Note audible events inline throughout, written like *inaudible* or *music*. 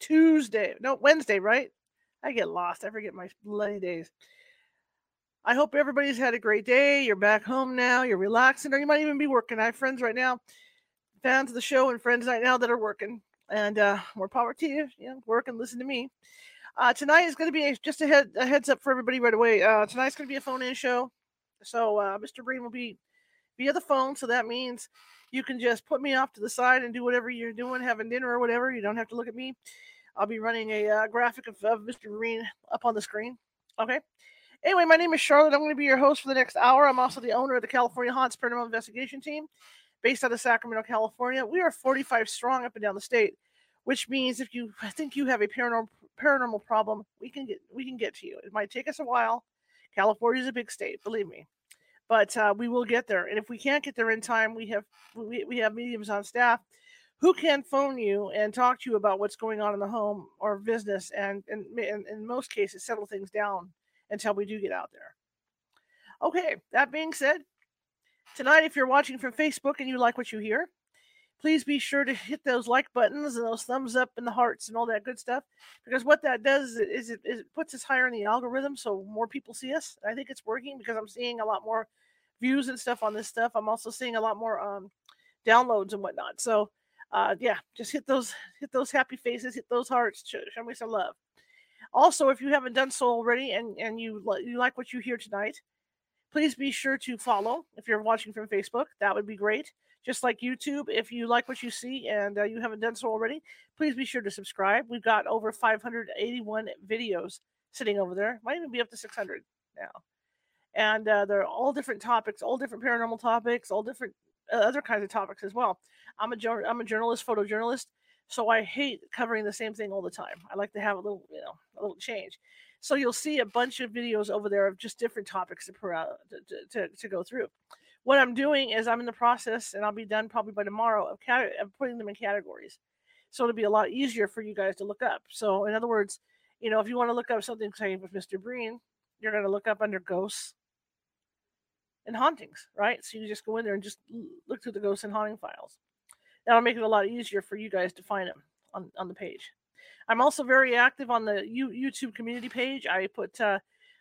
Tuesday. No, Wednesday, right? I get lost. I forget my bloody days. I hope everybody's had a great day. You're back home now. You're relaxing, or you might even be working. I have friends right now, fans of the show, and friends right now that are working. And uh, more power to you. Know, work and listen to me. Uh, tonight is going to be a, just a, head, a heads up for everybody right away. Uh, tonight's going to be a phone in show. So uh, Mr. Breen will be via the phone. So that means you can just put me off to the side and do whatever you're doing, having dinner or whatever. You don't have to look at me. I'll be running a uh, graphic of, of Mr. Breen up on the screen. Okay. Anyway, my name is Charlotte. I'm going to be your host for the next hour. I'm also the owner of the California Haunts Paranormal Investigation Team based out of Sacramento, California. We are 45 strong up and down the state, which means if you think you have a paranormal paranormal problem, we can get we can get to you. It might take us a while. California is a big state, believe me, but uh, we will get there. And if we can't get there in time, we have we, we have mediums on staff who can phone you and talk to you about what's going on in the home or business, and, and, and in most cases settle things down until we do get out there. Okay, that being said, tonight, if you're watching from Facebook and you like what you hear, please be sure to hit those like buttons and those thumbs up and the hearts and all that good stuff. Because what that does is it, is it puts us higher in the algorithm so more people see us. I think it's working because I'm seeing a lot more views and stuff on this stuff. I'm also seeing a lot more um, downloads and whatnot. So, uh, yeah, just hit those hit those happy faces, hit those hearts, show, show me some love. Also, if you haven't done so already and, and you, you like what you hear tonight, please be sure to follow if you're watching from Facebook. That would be great. Just like YouTube, if you like what you see and uh, you haven't done so already, please be sure to subscribe. We've got over 581 videos sitting over there. Might even be up to 600 now. And uh, they're all different topics, all different paranormal topics, all different uh, other kinds of topics as well. I'm a, I'm a journalist, photojournalist. So I hate covering the same thing all the time. I like to have a little, you know, a little change. So you'll see a bunch of videos over there of just different topics to, to, to, to go through. What I'm doing is I'm in the process, and I'll be done probably by tomorrow of, cat- of putting them in categories. So it'll be a lot easier for you guys to look up. So in other words, you know, if you want to look up something, say with Mr. Breen, you're going to look up under ghosts and hauntings, right? So you just go in there and just look through the ghosts and haunting files that'll make it a lot easier for you guys to find them on, on the page. I'm also very active on the U- YouTube community page. I put uh,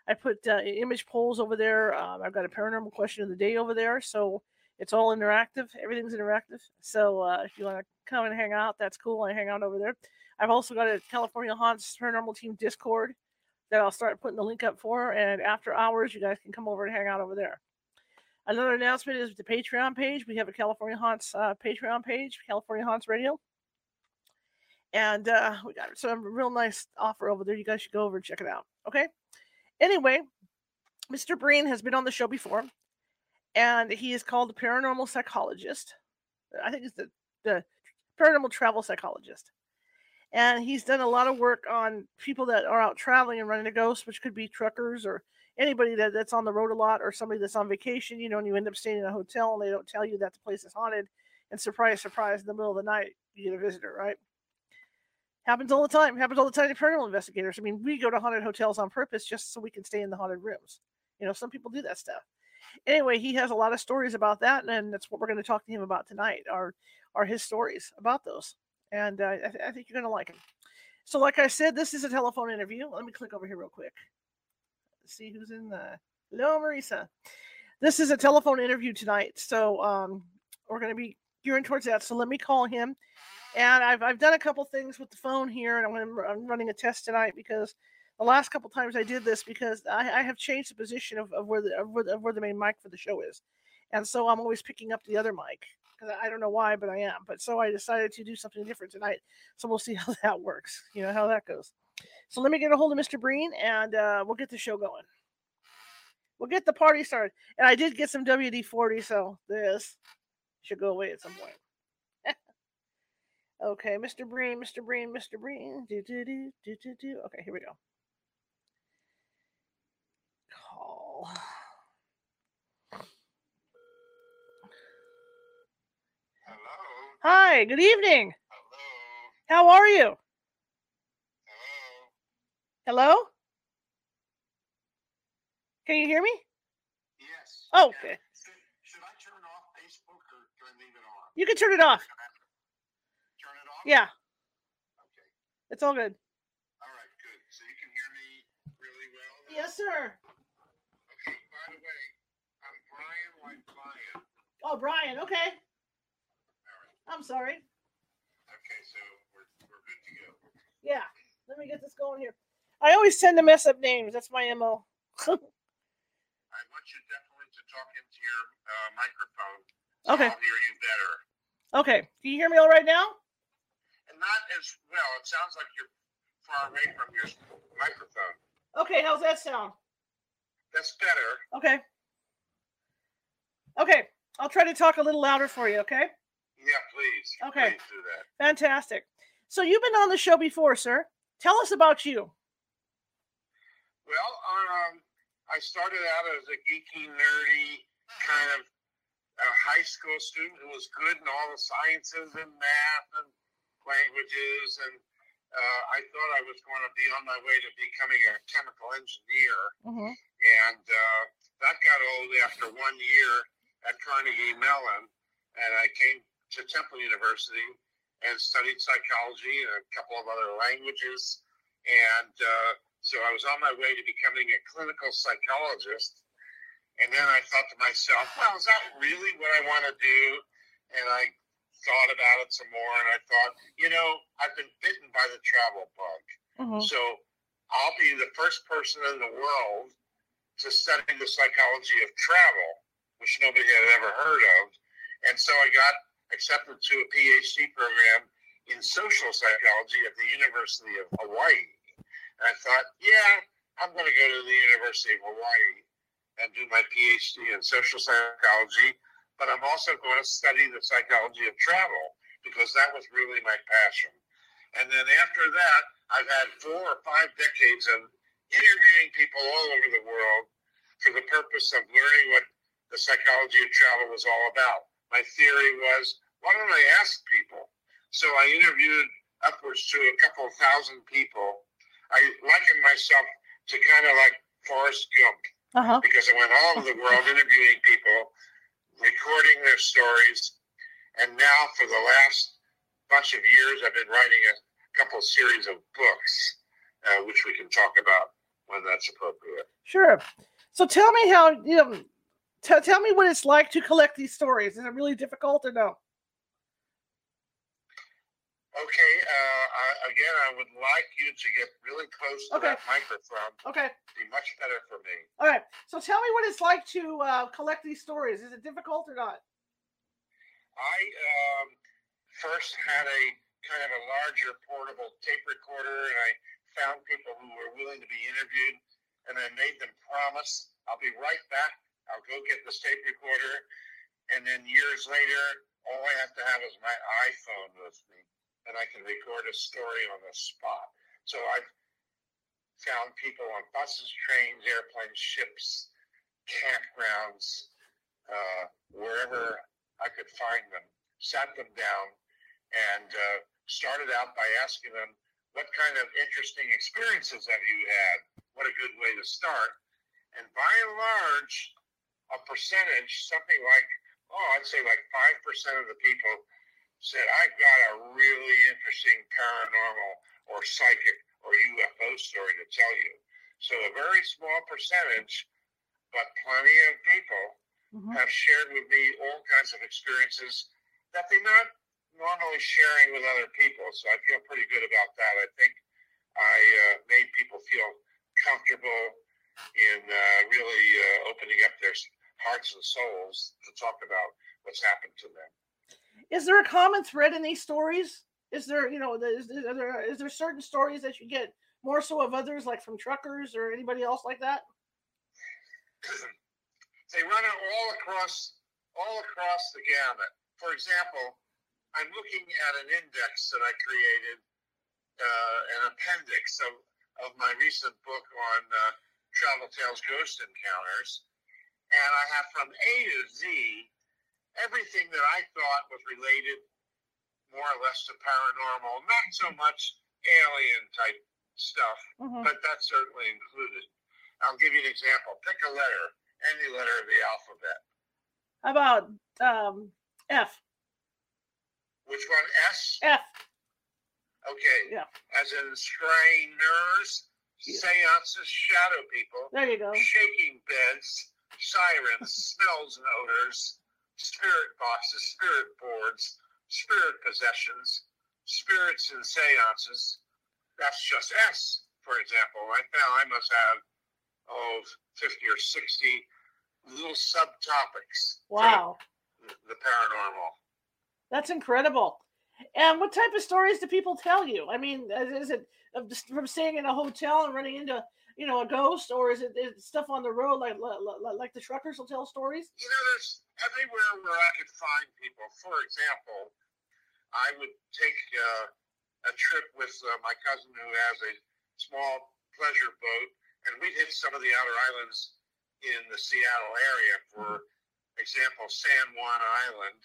I put uh, image polls over there. Um, I've got a paranormal question of the day over there, so it's all interactive. Everything's interactive. So uh, if you want to come and hang out, that's cool. I hang out over there. I've also got a California Haunts Paranormal Team Discord that I'll start putting the link up for. And after hours, you guys can come over and hang out over there. Another announcement is the Patreon page. We have a California Haunts uh, Patreon page, California Haunts Radio. And uh, we got some real nice offer over there. You guys should go over and check it out. Okay. Anyway, Mr. Breen has been on the show before, and he is called a paranormal psychologist. I think it's the, the paranormal travel psychologist. And he's done a lot of work on people that are out traveling and running a ghost, which could be truckers or anybody that, that's on the road a lot or somebody that's on vacation, you know, and you end up staying in a hotel and they don't tell you that the place is haunted, and surprise, surprise, in the middle of the night, you get a visitor, right? Happens all the time. Happens all the time to paranormal investigators. I mean, we go to haunted hotels on purpose just so we can stay in the haunted rooms. You know, some people do that stuff. Anyway, he has a lot of stories about that, and that's what we're going to talk to him about tonight. Are are his stories about those? And uh, I, th- I think you're going to like him. So, like I said, this is a telephone interview. Let me click over here real quick see who's in the. Hello, Marisa. This is a telephone interview tonight, so um, we're going to be gearing towards that. So let me call him. And I've I've done a couple things with the phone here, and I'm, gonna, I'm running a test tonight because the last couple times I did this because I, I have changed the position of, of where the of where, the, of where the main mic for the show is, and so I'm always picking up the other mic because I don't know why, but I am. But so I decided to do something different tonight. So we'll see *laughs* how that works. You know how that goes. So let me get a hold of Mr. Breen and uh, we'll get the show going. We'll get the party started. And I did get some WD 40, so this should go away at some point. Okay, Mr. Breen, Mr. Breen, Mr. Breen. Do, do, do, do, do, do. Okay, here we go. Call. Hello. Hi, good evening. Hello. How are you? Hello. Hello? Can you hear me? Yes. Oh, okay. Should, should I turn off Facebook or do I leave it on? You can turn it off. Turn it off? Yeah, Okay. it's all good. All right, good. So you can hear me really well? now? Yes, sir. Okay, by the way, I'm Brian like Brian. Oh, Brian, okay. All right. I'm sorry. Okay, so we're, we're good to go. Yeah, let me get this going here. I always tend to mess up names. That's my MO. *laughs* I want you definitely to talk into your uh, microphone. so Okay. I'll hear you better. Okay, can you hear me all right now? Not as well. It sounds like you're far away from your microphone. Okay, how's that sound? That's better. Okay. Okay, I'll try to talk a little louder for you, okay? Yeah, please. Okay. Please do that. Fantastic. So you've been on the show before, sir. Tell us about you. Well, um, I started out as a geeky, nerdy kind of uh, high school student who was good in all the sciences and math and languages, and uh, I thought I was going to be on my way to becoming a chemical engineer. Mm-hmm. And uh, that got old after one year at Carnegie Mellon, and I came to Temple University and studied psychology and a couple of other languages. And uh, so I was on my way to becoming a clinical psychologist. And then I thought to myself, well, is that really what I want to do? And I thought about it some more, and I thought, you know, I've been bitten by the travel bug. Mm-hmm. So I'll be the first person in the world to study the psychology of travel, which nobody had ever heard of. And so I got accepted to a PhD program in social psychology at the University of Hawaii. And I thought, yeah, I'm going to go to the University of Hawaii and do my PhD in social psychology, but I'm also going to study the psychology of travel because that was really my passion. And then after that, I've had four or five decades of interviewing people all over the world for the purpose of learning what the psychology of travel was all about. My theory was, why don't I ask people? So I interviewed upwards to a couple thousand people. I liken myself to kind of like Forrest Gump Uh-huh. because I went all over the world interviewing people, recording their stories, and now for the last bunch of years, I've been writing a couple series of books, uh, which we can talk about when that's appropriate. Sure. So tell me how you know. T- tell me what it's like to collect these stories. Is it really difficult or no? Okay, uh, I, again, I would like you to get really close to Okay. that microphone. Okay. It'd be much better for me. All right. So tell me what it's like to uh, collect these stories. Is it difficult or not? I um, first had a kind of a larger portable tape recorder, and I found people who were willing to be interviewed, and I made them promise I'll be right back. I'll go get this tape recorder, and then years later, all I have to have is my iPhone with me, and I can record a story on the spot. So I've found people on buses, trains, airplanes, ships, campgrounds, uh, wherever I could find them, sat them down, and uh, started out by asking them, What kind of interesting experiences have you had? What a good way to start. And by and large, a percentage, something like, oh, I'd say like 5% of the people said, I've got a really interesting paranormal or psychic or UFO story to tell you. So a very small percentage, but plenty of people Mhm. have shared with me all kinds of experiences that they're not normally sharing with other people. So I feel pretty good about that. I think I uh, made people feel comfortable in uh, really uh, opening up their hearts and souls to talk about what's happened to them. Is there a common thread in these stories? Is there, you know, is, is there is there certain stories that you get more so of others, like from truckers or anybody else like that? *clears throat* they run it all across all across the gamut. For example, I'm looking at an index that I created, uh, an appendix of, of my recent book on uh, Travel Tales Ghost Encounters. And I have from A to Z everything that I thought was related more or less to paranormal, not so much alien type stuff, Mhm. but that's certainly included. I'll give you an example. Pick a letter, any letter of the alphabet. How about um, F? Which one? S? F. Okay. Yeah. As in strainers, Yeah. seances, shadow people, There you go. shaking beds, sirens, *laughs* smells and odors, spirit boxes, spirit boards, spirit possessions, spirits and seances. That's just S, for example. Right now, I must have, oh, 50 or 60 little subtopics Wow, the, the paranormal. that's incredible. And what type of stories do people tell you? I mean, is it from staying in a hotel and running into you know a ghost, or is it, is stuff on the road like like, like the truckers will tell stories? you know, there's everywhere where I could find people. For example, I would take uh, a trip with uh, my cousin who has a small pleasure boat, and we'd hit some of the outer islands in the Seattle area. For example, San Juan Island,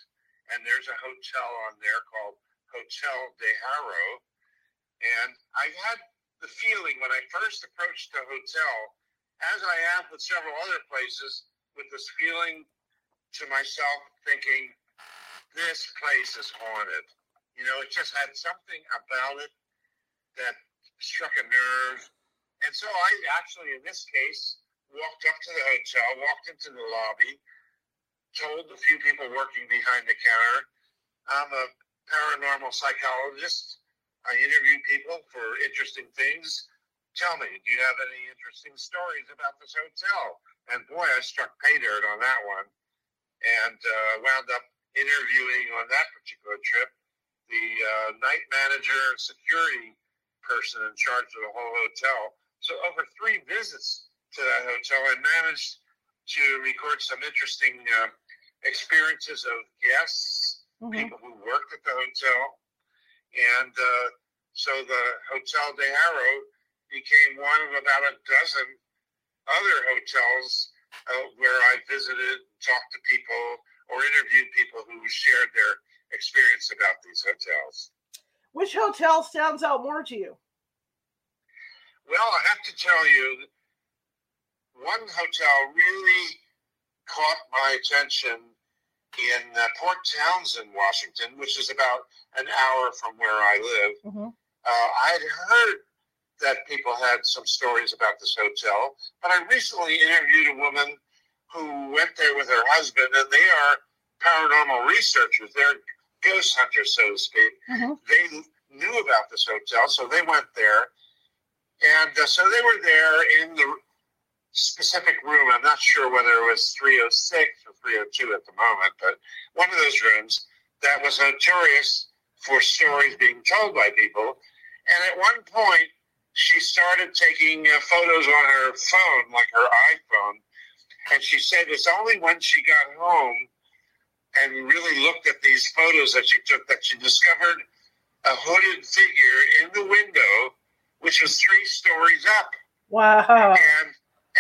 and there's a hotel on there called Hotel de Haro. And I had the feeling when I first approached the hotel, as I have with several other places, with this feeling to myself thinking, this place is haunted. You know, it just had something about it that struck a nerve. And so I actually, in this case, walked up to the hotel, walked into the lobby, told a few people working behind the counter, I'm a paranormal psychologist. I interview people for interesting things. Tell me, do you have any interesting stories about this hotel? And boy, I struck pay dirt on that one and uh, wound up interviewing on that particular trip the uh, night manager and security person in charge of the whole hotel. So over three visits to that hotel, I managed to record some interesting uh, experiences of guests, Mhm. people who worked at the hotel, and uh, so the Hotel de Haro became one of about a dozen other hotels uh, where I visited, talked to people, or interviewed people who shared their experience about these hotels. Which hotel stands out more to you? Well, I have to tell you, one hotel really caught my attention in uh, Port Townsend, Washington, which is about an hour from where I live. Mhm. Uh, I had heard that people had some stories about this hotel, but I recently interviewed a woman who went there with her husband, and they are paranormal researchers. They're ghost hunters, so to speak. Mhm. They knew about this hotel, so they went there. And uh, so they were there in the specific room. I'm not sure whether it was 306 or 302 at the moment, but one of those rooms that was notorious for stories being told by people. And at one point, she started taking uh, photos on her phone, like her iPhone. And she said it's only when she got home and really looked at these photos that she took that she discovered a hooded figure in the window, which was three stories up. Wow. And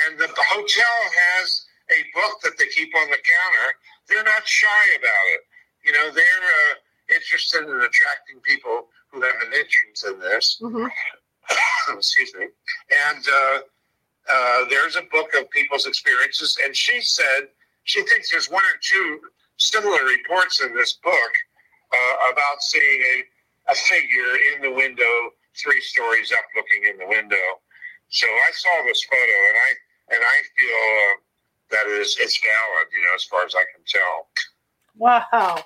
and the hotel has a book that they keep on the counter. They're not shy about it. You know, they're uh, interested in attracting people who have an interest in this. Mhm. *coughs* Excuse me. And uh, uh, there's a book of people's experiences, and she said she thinks there's one or two similar reports in this book uh, about seeing a, a figure in the window, three stories up, looking in the window. So I saw this photo, and I and I feel uh, that it is it's valid, you know, as far as I can tell. Wow.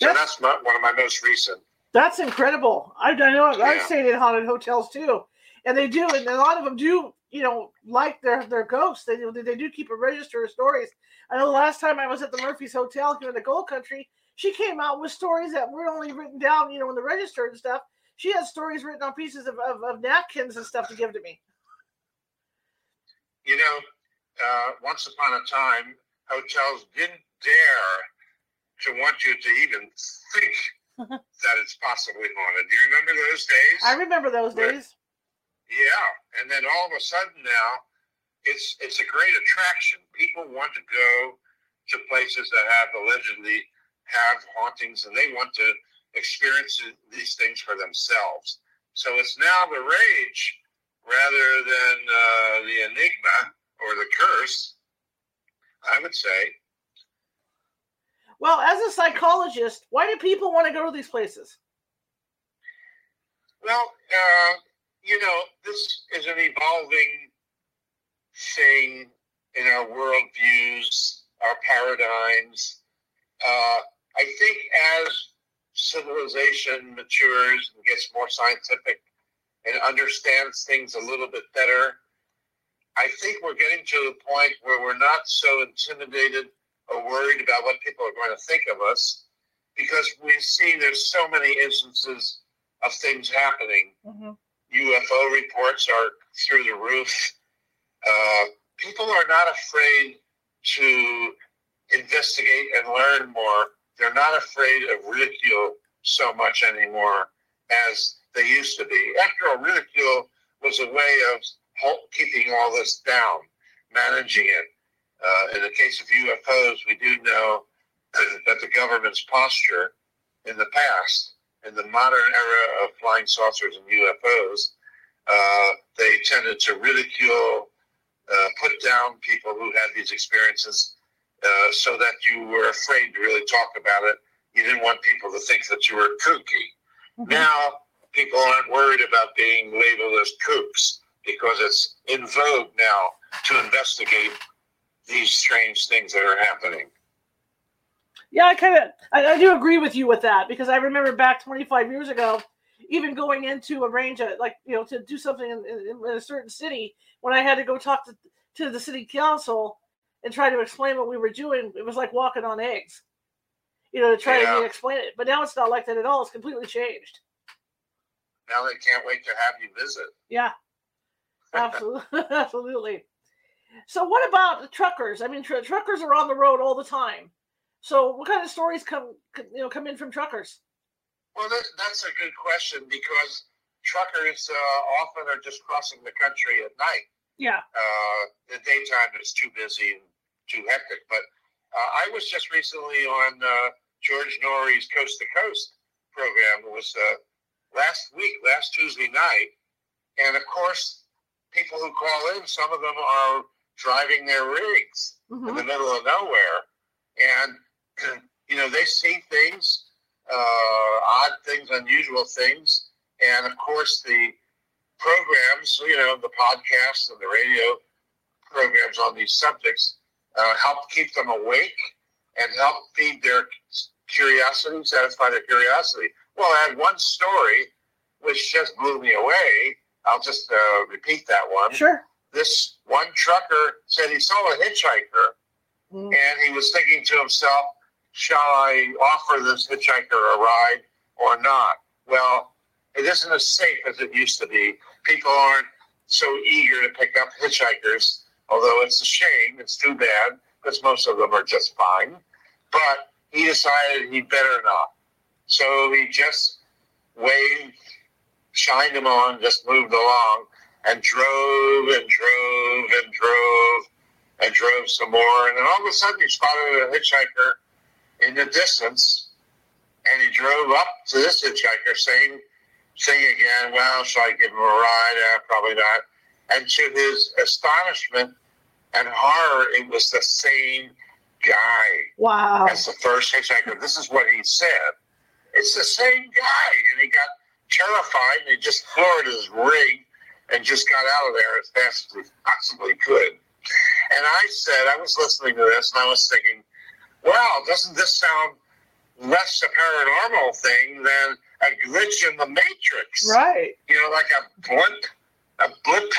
So That's- one of my most recent. That's incredible. I, I know I've Yeah. stayed in haunted hotels too, and they do, and a lot of them do. You know, like their their ghosts. They do they do keep a register of stories. I know the last time I was at the Murphy's Hotel here in the Gold Country, she came out with stories that were only written down, you know, in the register and stuff. She had stories written on pieces of, of, of napkins and stuff to give to me. You know, uh, once upon a time, hotels didn't dare to want you to even think *laughs* that it's possibly haunted. Do you remember those days? I remember those Right. days. Yeah, and then all of a sudden now, it's it's a great attraction. People want to go to places that have allegedly have hauntings, and they want to experience these things for themselves. So it's now the rage rather than uh, the enigma or the curse. I would say. Well, as a psychologist, why do people want to go to these places? Well, uh, you know, this is an evolving thing in our worldviews, our paradigms. Uh, I think as civilization matures and gets more scientific and understands things a little bit better, I think we're getting to the point where we're not so intimidated or worried about what people are going to think of us because we see there's so many instances of things happening. Mm-hmm. UFO reports are through the roof. Uh, people are not afraid to investigate and learn more. They're not afraid of ridicule so much anymore as they used to be. After all, ridicule was a way of keeping all this down, managing it. Uh, in the case of UFOs, we do know *clears throat* that the government's posture in the past, in the modern era of flying saucers and UFOs, uh, they tended to ridicule, uh, put down people who had these experiences uh, so that you were afraid to really talk about it. You didn't want people to think that you were kooky. Mhm. Now, people aren't worried about being labeled as kooks because it's in vogue now to investigate these strange things that are happening. Yeah, I kind of I, I do agree with you with that because I remember back 25 years ago, even going into a range of like you know to do something in, in, in a certain city when I had to go talk to to the city council and try to explain what we were doing, it was like walking on eggs, you know, to try Yeah. to explain it. But now it's not like that at all. It's completely changed. Now they can't wait to have you visit. Yeah, *laughs* absolutely, *laughs* absolutely. So, what about the truckers? I mean, tr- truckers are on the road all the time. So, what kind of stories come, you know, come in from truckers? Well, that, that's a good question because truckers uh, often are just crossing the country at night. Yeah. Uh, the daytime is too busy and too hectic. But uh, I was just recently on uh, George Noory's Coast to Coast program. It was uh, last week, last Tuesday night. And of course, people who call in, some of them are driving their rigs in Mhm. the middle of nowhere. And, *clears throat* you know, they see things, uh, odd things, unusual things. And of course, the programs, you know, the podcasts and the radio programs on these subjects uh, help keep them awake and help feed their curiosity, satisfy their curiosity. Well, I had one story which just blew me away. I'll just uh, repeat that one Sure. this one trucker said he saw a hitchhiker Mm. and he was thinking to himself, shall I offer this hitchhiker a ride or not? Well, it isn't as safe as it used to be. People aren't so eager to pick up hitchhikers, although it's a shame. It's too bad because most of them are just fine. But he decided he better not. So he just waved, shined him on, just moved along and drove and drove and drove and drove some more. And then all of a sudden, he spotted a hitchhiker in the distance, and he drove up to this hitchhiker, saying, saying again, "Well, shall I give him a ride? Uh, probably not." And to his astonishment and horror, it was the same guy Wow. as the first hitchhiker. This is what he said. It's the same guy. And he got terrified and he just floored his rig and just got out of there as fast as he possibly could. And I said, I was listening to this and I was thinking, wow, doesn't this sound less a paranormal thing than a glitch in the matrix? Right. You know, like a blip, a blip,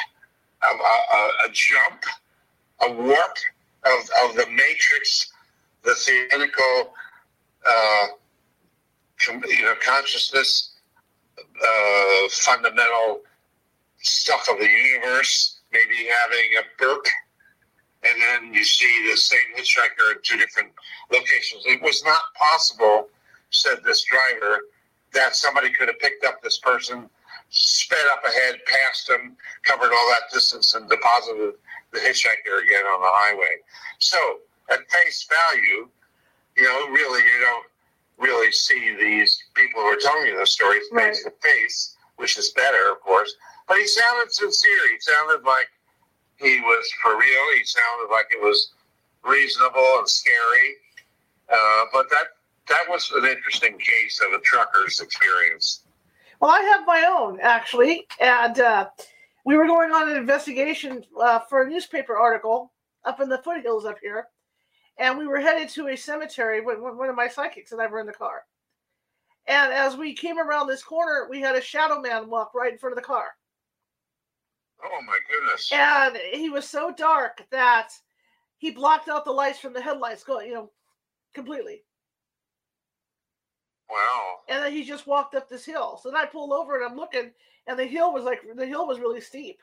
a, a, a, jump, a warp of, of the matrix, the theoretical, uh, you know, consciousness, uh, fundamental stuff of the universe, maybe having a burp, and then you see the same hitchhiker in two different locations. It was not possible, said this driver that somebody could have picked up this person, sped up ahead, passed him, covered all that distance, and deposited the hitchhiker again on the highway. So, at face value, you know, really, you don't really see these people who are telling you the stories face to face, which is better, of course. But he sounded sincere. He sounded like he was for real. He sounded like it was reasonable and scary. Uh, but that that was an interesting case of a trucker's experience. Well, I have my own actually, and uh, we were going on an investigation uh, for a newspaper article up in the foothills up here, and we were headed to a cemetery when, when one of my psychics and I were in the car. And as we came around this corner, we had a shadow man walk right in front of the car. Oh my goodness! And he was so dark that he blocked out the lights from the headlights, going you know, completely. Wow! And then he just walked up this hill. So then I pulled over and I'm looking, and the hill was like the hill was really steep.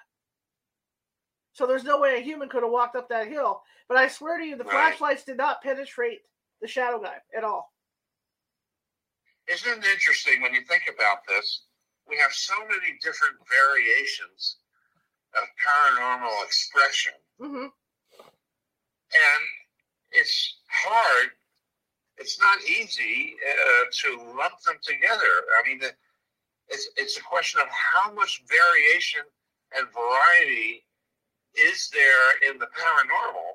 So there's no way a human could have walked up that hill. But I swear to you, the right. flashlights did not penetrate the shadow guy at all. Isn't it interesting when you think about this? We have so many different variations of paranormal expression. Mm-hmm. And it's hard, it's not easy uh, to lump them together. I mean, it's, it's a question of how much variation and variety is there in the paranormal?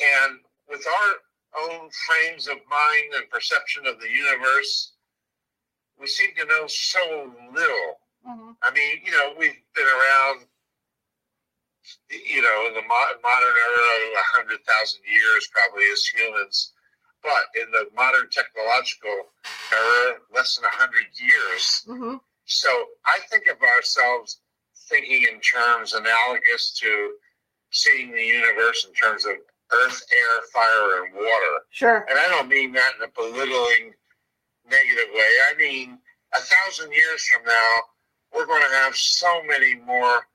And with our own frames of mind and perception of the universe, we seem to know so little. Mm-hmm. I mean, you know, we've been around, you know, in the mo- modern era, a hundred thousand years probably as humans, but in the modern technological era, less than a hundred years. Mm-hmm. So I think of ourselves thinking in terms analogous to seeing the universe in terms of earth, air, fire, and water. Sure. And I don't mean that in a belittling, negative way. I mean, a thousand years from now, we're going to have so many more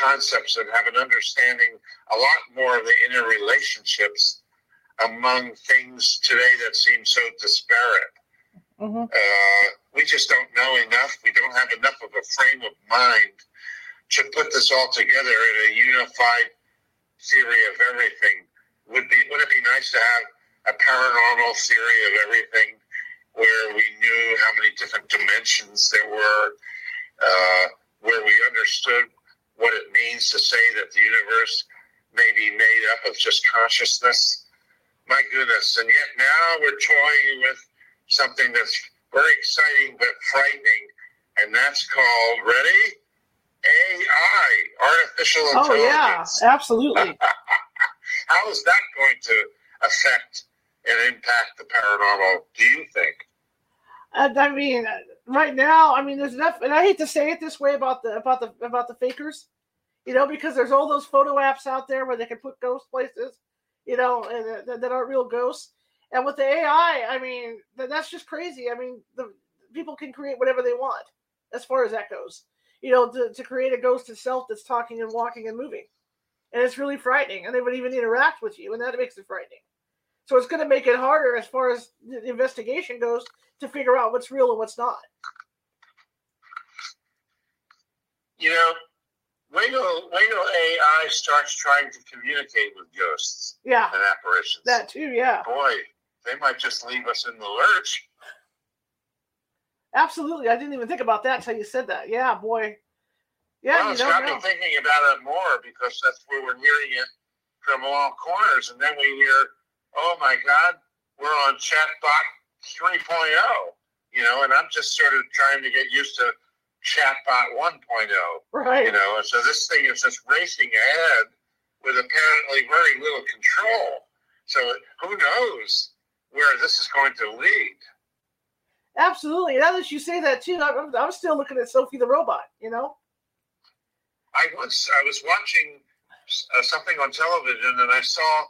concepts and have an understanding, a lot more of the interrelationships among things today that seem so disparate. Mm-hmm. Uh, we just don't know enough. We don't have enough of a frame of mind to put this all together in a unified theory of everything. Would be would it be nice to have a paranormal theory of everything, where we knew how many different dimensions there were, uh, where we understood what it means to say that the universe may be made up of just consciousness. My goodness! And yet now we're toying with something that's very exciting but frightening, and that's called ready AI, artificial intelligence. Oh yeah, absolutely. *laughs* How is that going to affect and impact the paranormal? Do you think? And I mean, uh, right now, I mean, there's enough, and I hate to say it this way about the about the about the fakers, you know, because there's all those photo apps out there where they can put ghost places, you know, and uh, that, that aren't real ghosts. And with the AI, I mean, that's just crazy. I mean, the people can create whatever they want as far as that goes you know, to, to create a ghost itself that's talking and walking and moving. And it's really frightening. And they would even interact with you, and that makes it frightening. So it's going to make it harder as far as the investigation goes to figure out what's real and what's not. You know, wait till, wait till AI starts trying to communicate with ghosts yeah. and apparitions. That too, yeah. Boy, they might just leave us in the lurch. Absolutely. I didn't even think about that until you said that. Yeah, boy. Yeah, well, it's got know. me thinking about it more because that's where we're hearing it from all corners. And then we hear, oh my God, we're on chatbot 3.0, you know, and I'm just sort of trying to get used to chatbot 1.0. Right. You know, and so this thing is just racing ahead with apparently very little control. So who knows where this is going to lead? Absolutely. Now that you say that too, I'm, I'm still looking at Sophie the robot. You know. I once I was watching uh, something on television and I saw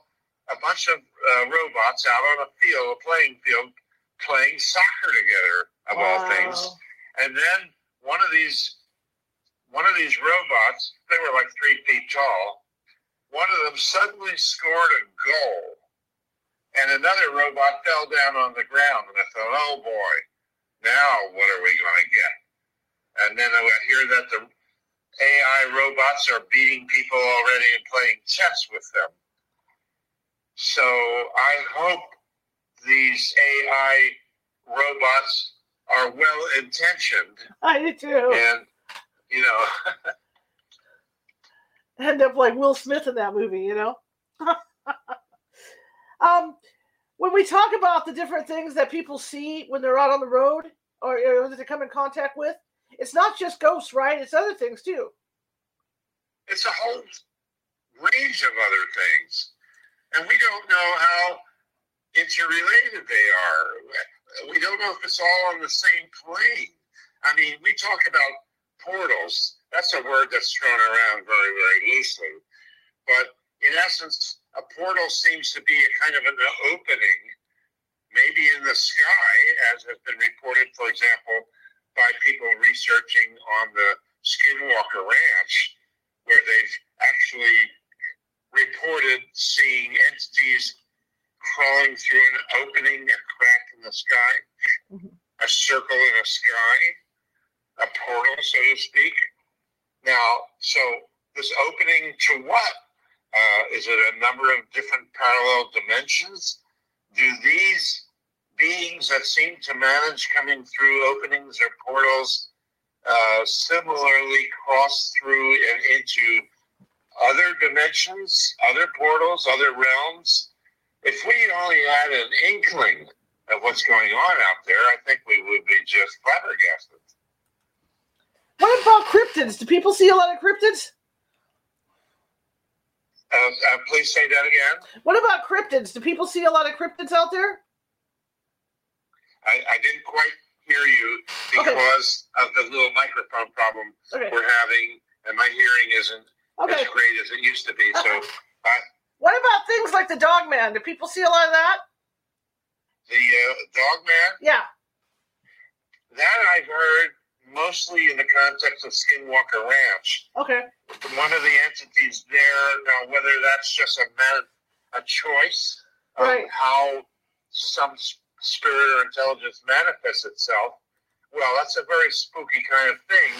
a bunch of uh, robots out on a field, a playing field, playing soccer together, of wow. all things. And then one of these, one of these robots, they were like three feet tall. One of them suddenly scored a goal, and another robot fell down on the ground. And I thought, oh boy, now what are we going to get? And then I hear that the AI robots are beating people already and playing chess with them. So I hope these AI robots are well intentioned. *laughs* I do too. And, you know, *laughs* End up like Will Smith in that movie, you know? *laughs* um, when we talk about the different things that people see when they're out on the road or, or that they come in contact with, it's not just ghosts, right? It's other things too. it's a whole range of other things. And we don't know how interrelated they are. We don't know if it's all on the same plane. I mean, we talk about portals. That's a word that's thrown around very, very loosely. But in essence, a portal seems to be a kind of an opening, maybe in the sky, as has been reported, for example, by people researching on the Skinwalker Ranch, where they've actually reported seeing entities crawling through an opening, a crack in the sky, Mhm. a circle in the sky, a portal, so to speak. Now, so this opening to what? Uh, is it a number of different parallel dimensions? Do these beings that seem to manage coming through openings or portals uh, similarly cross through and into other dimensions, other portals, other realms? If we only had an inkling of what's going on out there, I think we would be just flabbergasted. What about cryptids? Do people see a lot of cryptids? Uh, uh, please say that again. What about cryptids? Do people see a lot of cryptids out there? I, I didn't quite hear you Okay. because of the little microphone problem Okay. we're having, and my hearing isn't Okay. as great as it used to be. So *laughs* What about things like the dog man? Do people see a lot of that? the uh, dog man, Yeah. that I've heard mostly in the context of Skinwalker Ranch. Okay. One of the entities there, now whether that's just a man, a choice of Right. how some spirit or intelligence manifests itself, well, that's a very spooky kind of thing.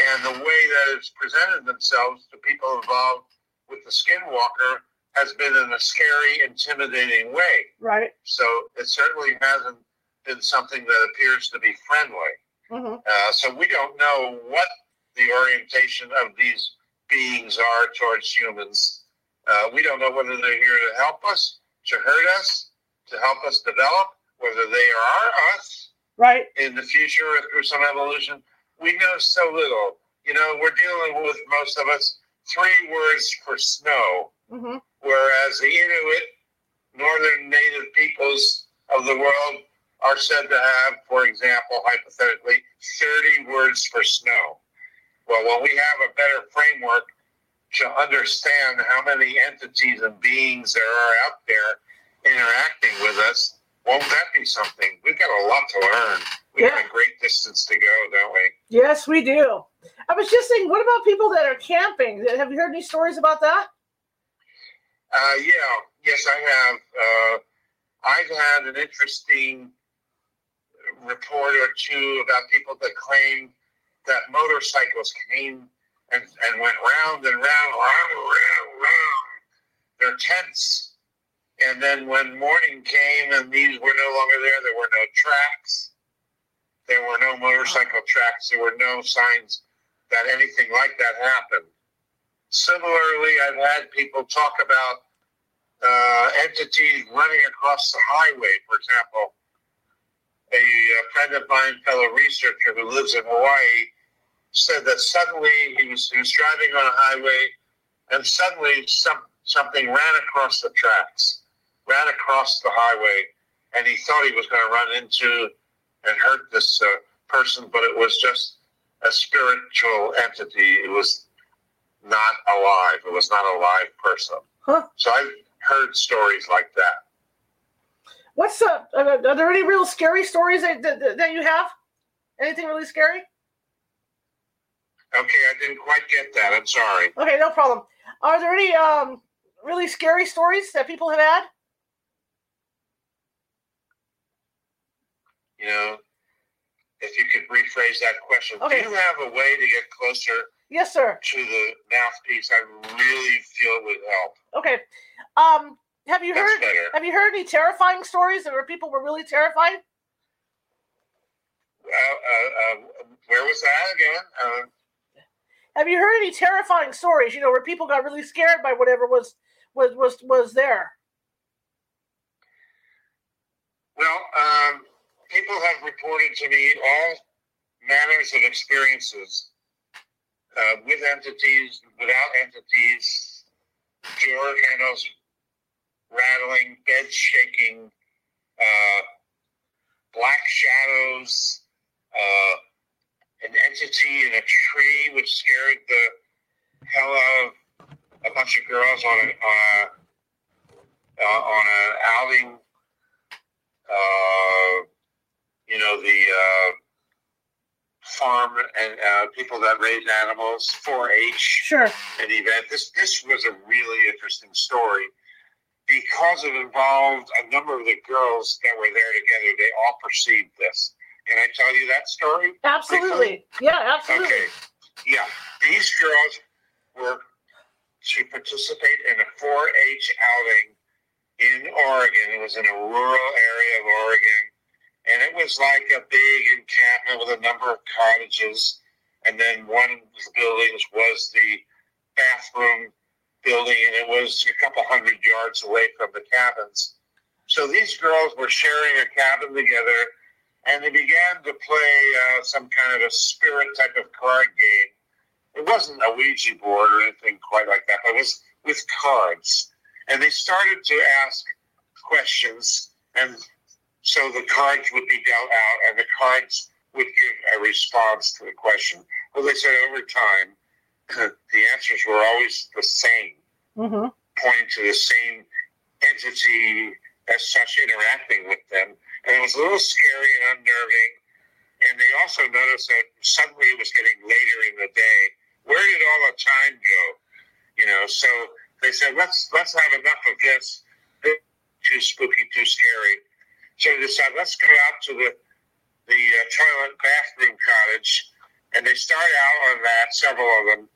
And the way that it's presented themselves to people involved with the Skinwalker has been in a scary, intimidating way. Right. So it certainly hasn't been something that appears to be friendly. Hmm Uh, so we don't know what the orientation of these beings are towards humans. Uh, we don't know whether they're here to help us, to hurt us, to help us develop, whether they are us Right. in the future or through some evolution. We know so little. You know, we're dealing with most of us three words for snow hmm whereas the Inuit, northern native peoples of the world, are said to have, for example, hypothetically, 30 words for snow. Well, when we have a better framework to understand how many entities and beings there are out there interacting with us, won't that be something? We've got a lot to learn. We've got a great distance to go, don't we? Yes, we do. I was just saying, what about people that are camping? Have you heard any stories about that? Uh, yeah, yes, I have. Uh, I've had an interesting report or two about people that claim that motorcycles came and, and went round and round, round, round, round their tents. And then when morning came and these were no longer there, there were no tracks. There were no motorcycle tracks. There were no signs that anything like that happened. Similarly, I've had people talk about uh, entities running across the highway. For example, a, friend of mine, fellow researcher who lives in Hawaii, said that suddenly he was he was driving on a highway, and suddenly some something ran across the tracks, ran across the highway, and he thought he was going to run into and hurt this uh, person, but it was just a spiritual entity. It was not alive. It was not a live person. Huh. So I've heard stories like that. What's up? Are, there any real scary stories that, that, that you have? Anything really scary? Okay, I didn't quite get that. I'm sorry. Okay, no problem. Are there any um, really scary stories that people have had? You know, if you could rephrase that question, okay. do you have a way to get closer? Yes, sir. To the mouthpiece, I really feel it would help. Okay. Um, have you heard? better. Have you heard any terrifying stories where people were really terrified? Uh, uh, uh, where was that again? Uh, Have you heard any terrifying stories? You know, where people got really scared by whatever was was was was there. well, um, people have reported to me all manners of experiences uh, with entities, without entities, door handles rattling, beds shaking, uh, black shadows, uh, an entity in a tree which scared the hell out of a bunch of girls on a, on a uh, on an outing. Uh, you know the uh, farm and uh, people that raise animals, 4-H Sure. an event. This this was a really interesting story because it involved a number of the girls that were there together. They all perceived this. Can I tell you that story? Absolutely. Yeah, absolutely. Okay. Yeah, these girls were to participate in a 4-H outing in Oregon. It was in a rural area of Oregon, and it was like a big encampment with a number of cottages. And then one of the buildings was the bathroom building, and it was a couple hundred yards away from the cabins. So these girls were sharing a cabin together, and they began to play uh, some kind of a spirit type of card game. It wasn't a Ouija board or anything quite like that, but it was with cards. And they started to ask questions, and so the cards would be dealt out, and the cards would give a response to the question. Well, they said over time, the answers were always the same Mm-hmm. pointing to the same entity as such interacting with them. And it was a little scary and unnerving. And they also noticed that suddenly it was getting later in the day. Where did all the time go? You know, so they said, let's let's have enough of this. This is Too spooky, too scary. So they decided, let's go out to the the uh, toilet bathroom cottage. And they start out on that, several of them.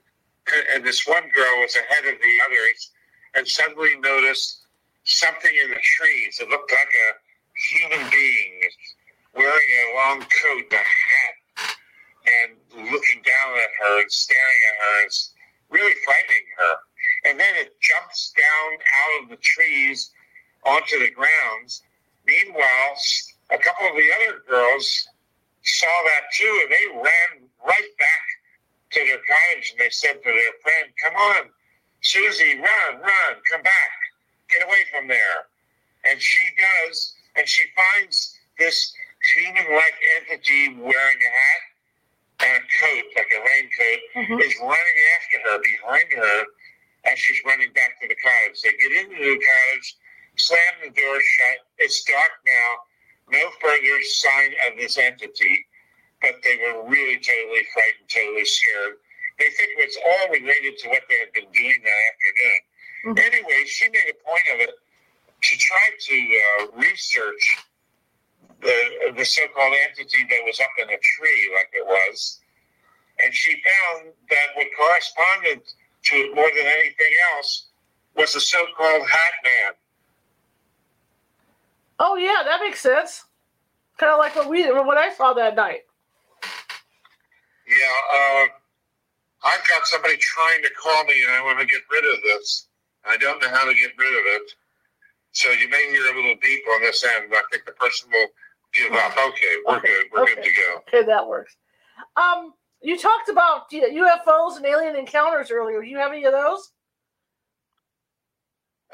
And this one girl was ahead of the others and suddenly noticed something in the trees. It looked like a human being wearing a long coat and a hat and looking down at her and staring at her and really frightening her. And then it jumps down out of the trees onto the grounds. Meanwhile, a couple of the other girls saw that too and they ran right back to their cottage and they said to their friend, Come on, Susie, run, run, come back, get away from there. And she does, and she finds this human like entity wearing a hat and a coat, like a raincoat, Mhm. is running after her, behind her, as she's running back to the cottage. They get into the cottage, slam the door shut. It's dark now, no further sign of this entity, but they were really totally frightened, totally scared. They think it's all related to what they had been doing that afternoon. Mhm. Anyway, she made a point of it to try to uh, research the the so-called entity that was up in a tree, like it was, and she found that what corresponded to it more than anything else was the so-called Hat Man. Oh yeah, that makes sense. Kind of like what we what I saw that night. Yeah, uh, I've got somebody trying to call me, and I want to get rid of this. I don't know how to get rid of it. So you may hear a little beep on this end. I think the person will give up. *laughs* Okay, we're Okay, good. We're good to go. Okay, that works. Um, you talked about UFOs and alien encounters earlier. Do you have any of those?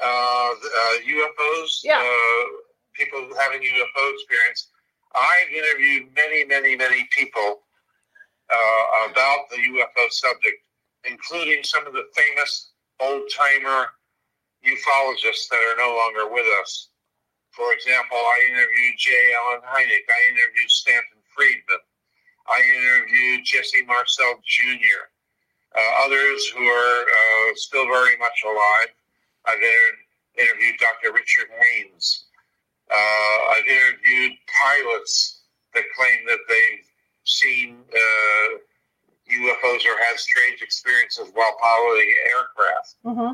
Uh, uh, UFOs, Yeah. uh, people having UFO experience. I've interviewed many, many, many people uh, about the UFO subject, including some of the famous old timer ufologists that are no longer with us. For example, I interviewed J. Allen Hynek. I interviewed Stanton Friedman. I interviewed Jesse Marcel Jr. Uh, others who are uh, still very much alive. I've interviewed Dr. Richard Haines. Uh, I've interviewed pilots that claim that they've seen uh, UFOs or had strange experiences while piloting aircraft. Mm-hmm.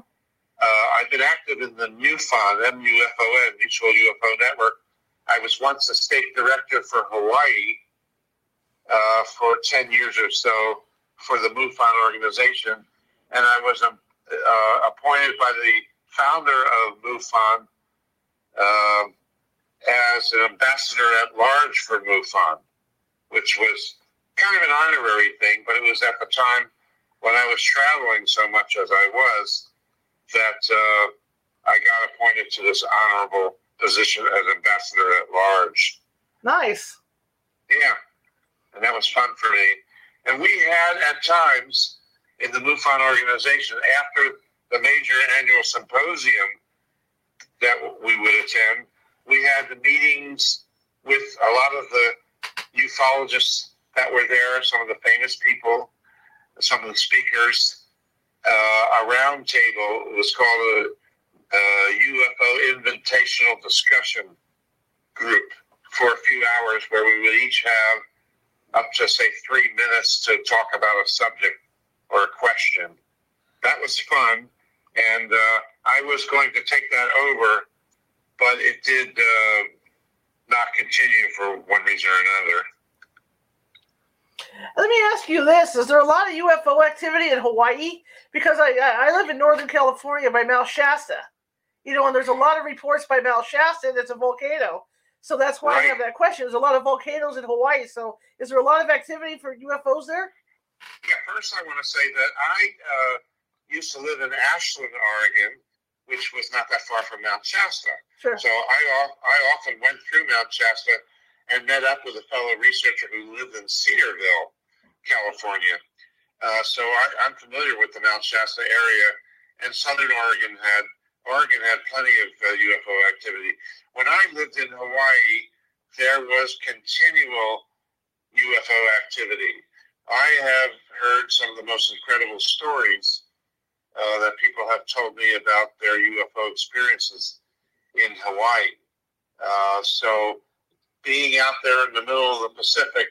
Uh, I've been active in the MUFON, M-U-F-O-N, Mutual UFO Network. I was once a state director for Hawaii uh, for 10 years or so for the MUFON organization. And I was um, uh, appointed by the founder of MUFON uh, as an ambassador at large for MUFON, which was kind of an honorary thing, but it was at the time when I was traveling so much as I was that uh, I got appointed to this honorable position as ambassador at large. Nice. Yeah, and that was fun for me. And we had at times in the MUFON organization after the major annual symposium that we would attend, we had the meetings with a lot of the ufologists that were there, some of the famous people, some of the speakers. Uh, a round table it was called a, a UFO invitational discussion group for a few hours where we would each have up to say three minutes to talk about a subject or a question. That was fun, and uh, I was going to take that over, but it did uh, not continue for one reason or another. Let me ask you this: Is there a lot of UFO activity in Hawaii? Because I I live in Northern California by Mount Shasta, you know, and there's a lot of reports by Mount Shasta that's a volcano. So that's why right. I have that question. There's a lot of volcanoes in Hawaii. So is there a lot of activity for UFOs there? Yeah, first I want to say that I uh, used to live in Ashland, Oregon, which was not that far from Mount Shasta. Sure. So I, I often went through Mount Shasta and met up with a fellow researcher who lived in Cedarville, California. Uh, so I, am familiar with the Mount Shasta area, and Southern Oregon had Oregon had plenty of uh, UFO activity. When I lived in Hawaii, there was continual UFO activity. I have heard some of the most incredible stories uh, that people have told me about their UFO experiences in Hawaii. Uh, so, being out there in the middle of the Pacific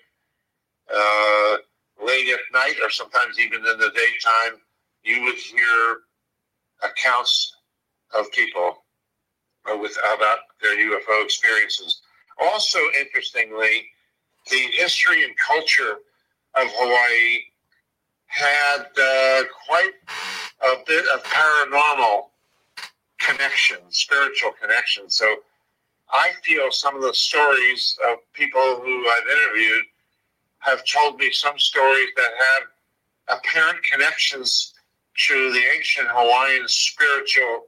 uh, late at night, or sometimes even in the daytime, you would hear accounts of people uh, with about their UFO experiences. Also, interestingly, the history and culture of Hawaii had uh, quite a bit of paranormal connection, spiritual connection. So I feel some of the stories of people who I've interviewed have told me some stories that have apparent connections to the ancient Hawaiian spiritual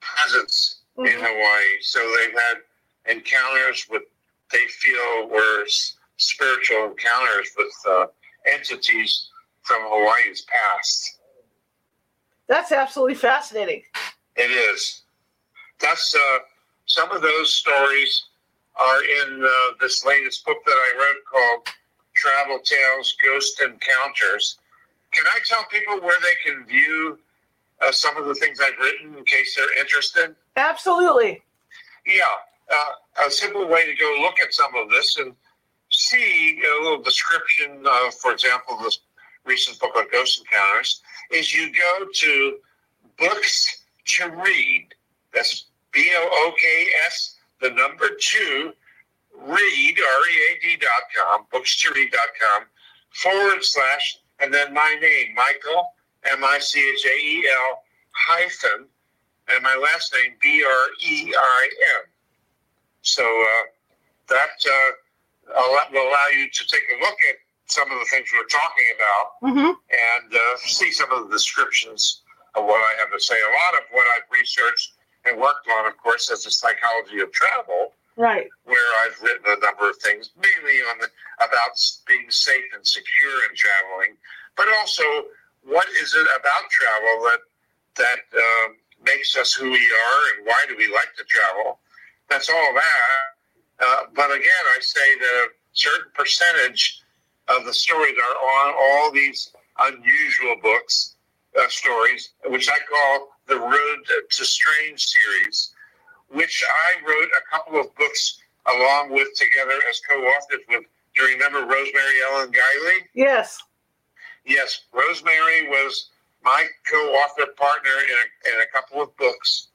presence mm-hmm. in Hawaii. So they've had encounters with they feel were spiritual encounters with uh, entities from Hawaii's past. That's absolutely fascinating. It is. That's uh, some of those stories are in uh, this latest book that I wrote called Travel Tales Ghost Encounters. Can I tell people where they can view uh, some of the things I've written in case they're interested? Absolutely. Yeah. Uh, a simple way to go look at some of this and see a little description of, for example, this recent book on ghost encounters, is you go to books to read. That's B O O K S, the number two, read, R E A D dot com, books to read dot com, forward slash, and then my name, Michael, M I C H A E L, hyphen, and my last name, B R E I N. So uh, that uh, will allow you to take a look at some of the things we are talking about mm-hmm. and uh, see some of the descriptions of what I have to say. A lot of what I've researched and worked on, of course, is the psychology of travel. Right. Where I've written a number of things, mainly on the, about being safe and secure in traveling, but also what is it about travel that that uh, makes us who we are, and why do we like to travel? That's all that. Uh, but again, I say that a certain percentage of the stories are on all these unusual books, uh, stories, which I call the Road to Strange series, which I wrote a couple of books along with together as co-authors with. Do you remember Rosemary Ellen Guiley? Yes. Yes, Rosemary was my co-author partner in a, in a couple of books,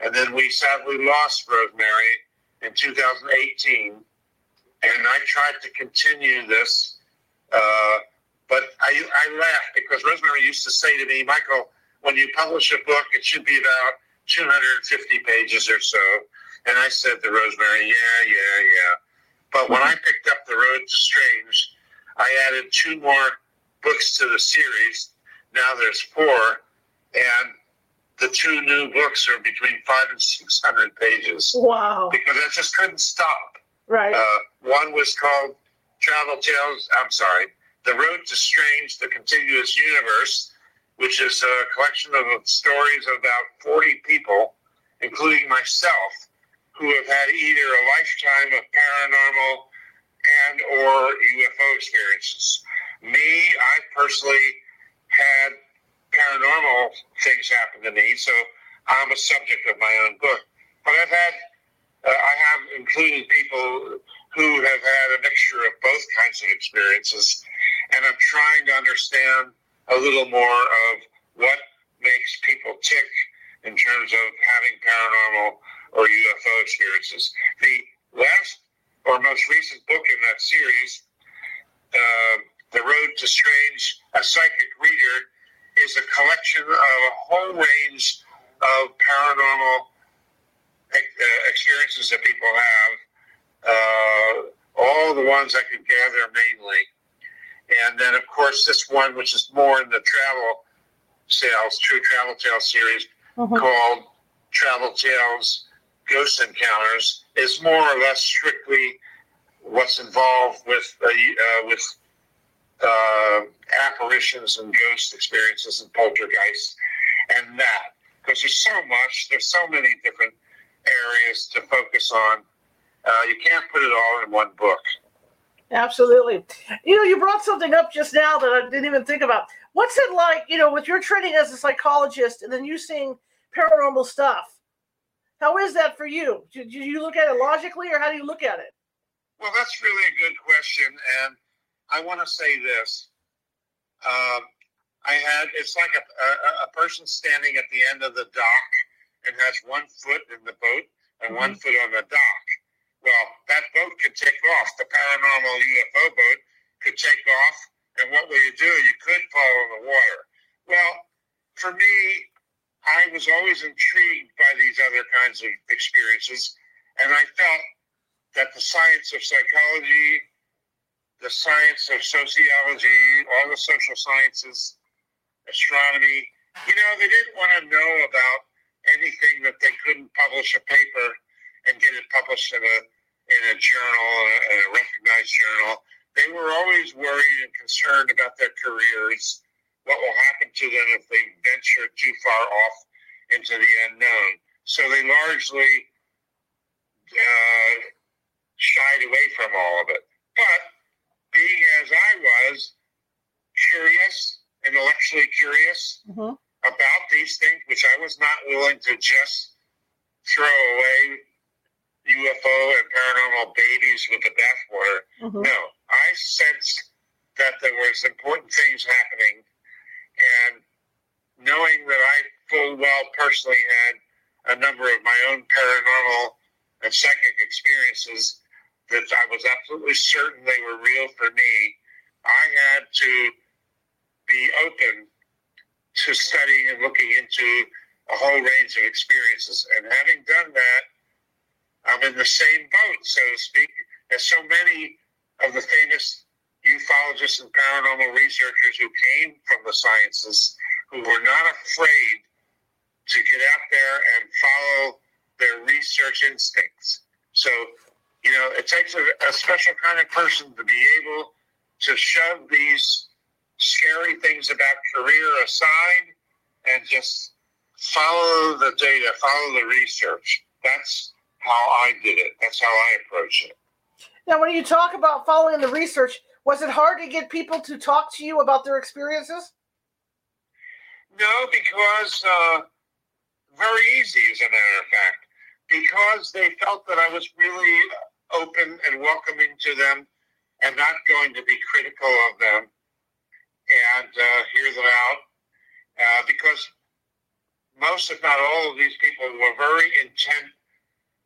and then we sadly lost Rosemary in 2018. And I tried to continue this, uh, but I, I laughed because Rosemary used to say to me, Michael, when you publish a book, it should be about 250 pages or so. And I said to Rosemary, yeah, yeah, yeah. But when I picked up The Road to Strange, I added two more books to the series. Now there's four, and the two new books are between five and six hundred pages. Wow! Because I just couldn't stop. Right. Uh, one was called Travel Tales. I'm sorry, The Road to Strange: The Contiguous Universe, which is a collection of stories of about forty people, including myself, who have had either a lifetime of paranormal and or UFO experiences. Me, I personally had paranormal things happen to me, so I'm a subject of my own book. But I've had, uh, I have included people who have had a mixture of both kinds of experiences, and I'm trying to understand a little more of what makes people tick in terms of having paranormal or UFO experiences. The last or most recent book in that series, uh, The Road to Strange, A Psychic Reader, is a collection of a whole range of paranormal uh, experiences that people have. Uh, all the ones I could gather mainly. And then, of course, this one, which is more in the travel sales, True Travel Tales series, mm-hmm. called Travel Tales Ghost Encounters, is more or less strictly what's involved with uh, uh, with uh, apparitions and ghost experiences and poltergeists and that because there's so much there's so many different areas to focus on uh, you can't put it all in one book absolutely you know you brought something up just now that i didn't even think about what's it like you know with your training as a psychologist and then you seeing paranormal stuff how is that for you do, do you look at it logically or how do you look at it well that's really a good question and I want to say this. Um, I had it's like a, a, a, person standing at the end of the dock and has one foot in the boat and mm-hmm. one foot on the dock. Well, that boat could take off. The paranormal UFO boat could take off, and what will you do? You could fall in the water. Well, for me, I was always intrigued by these other kinds of experiences, and I felt that the science of psychology the science of sociology, all the social sciences, astronomy. You know, they didn't want to know about anything that they couldn't publish a paper and get it published in a in a journal, a, a recognized journal. They were always worried and concerned about their careers, what will happen to them if they venture too far off into the unknown. So they largely uh, shied away from all of it. But being as I was, curious, intellectually curious mm-hmm. about these things, which I was not willing to just throw away UFO and paranormal babies with the bathwater. Mm-hmm. No, I sensed that there was important things happening, and knowing that I full well personally had a number of my own paranormal and psychic experiences that I was absolutely certain they were real for me, I had to be open to studying and looking into a whole range of experiences. And having done that, I'm in the same boat, so to speak, as so many of the famous ufologists and paranormal researchers who came from the sciences, who were not afraid to get out there and follow their research instincts. So you know, it takes a, a special kind of person to be able to shove these scary things about career aside and just follow the data, follow the research. That's how I did it. That's how I approach it. Now, when you talk about following the research, was it hard to get people to talk to you about their experiences? No, because uh, very easy, as a matter of fact, because they felt that I was really open and welcoming to them and not going to be critical of them and uh, hear them out uh, because most, if not all, of these people were very intent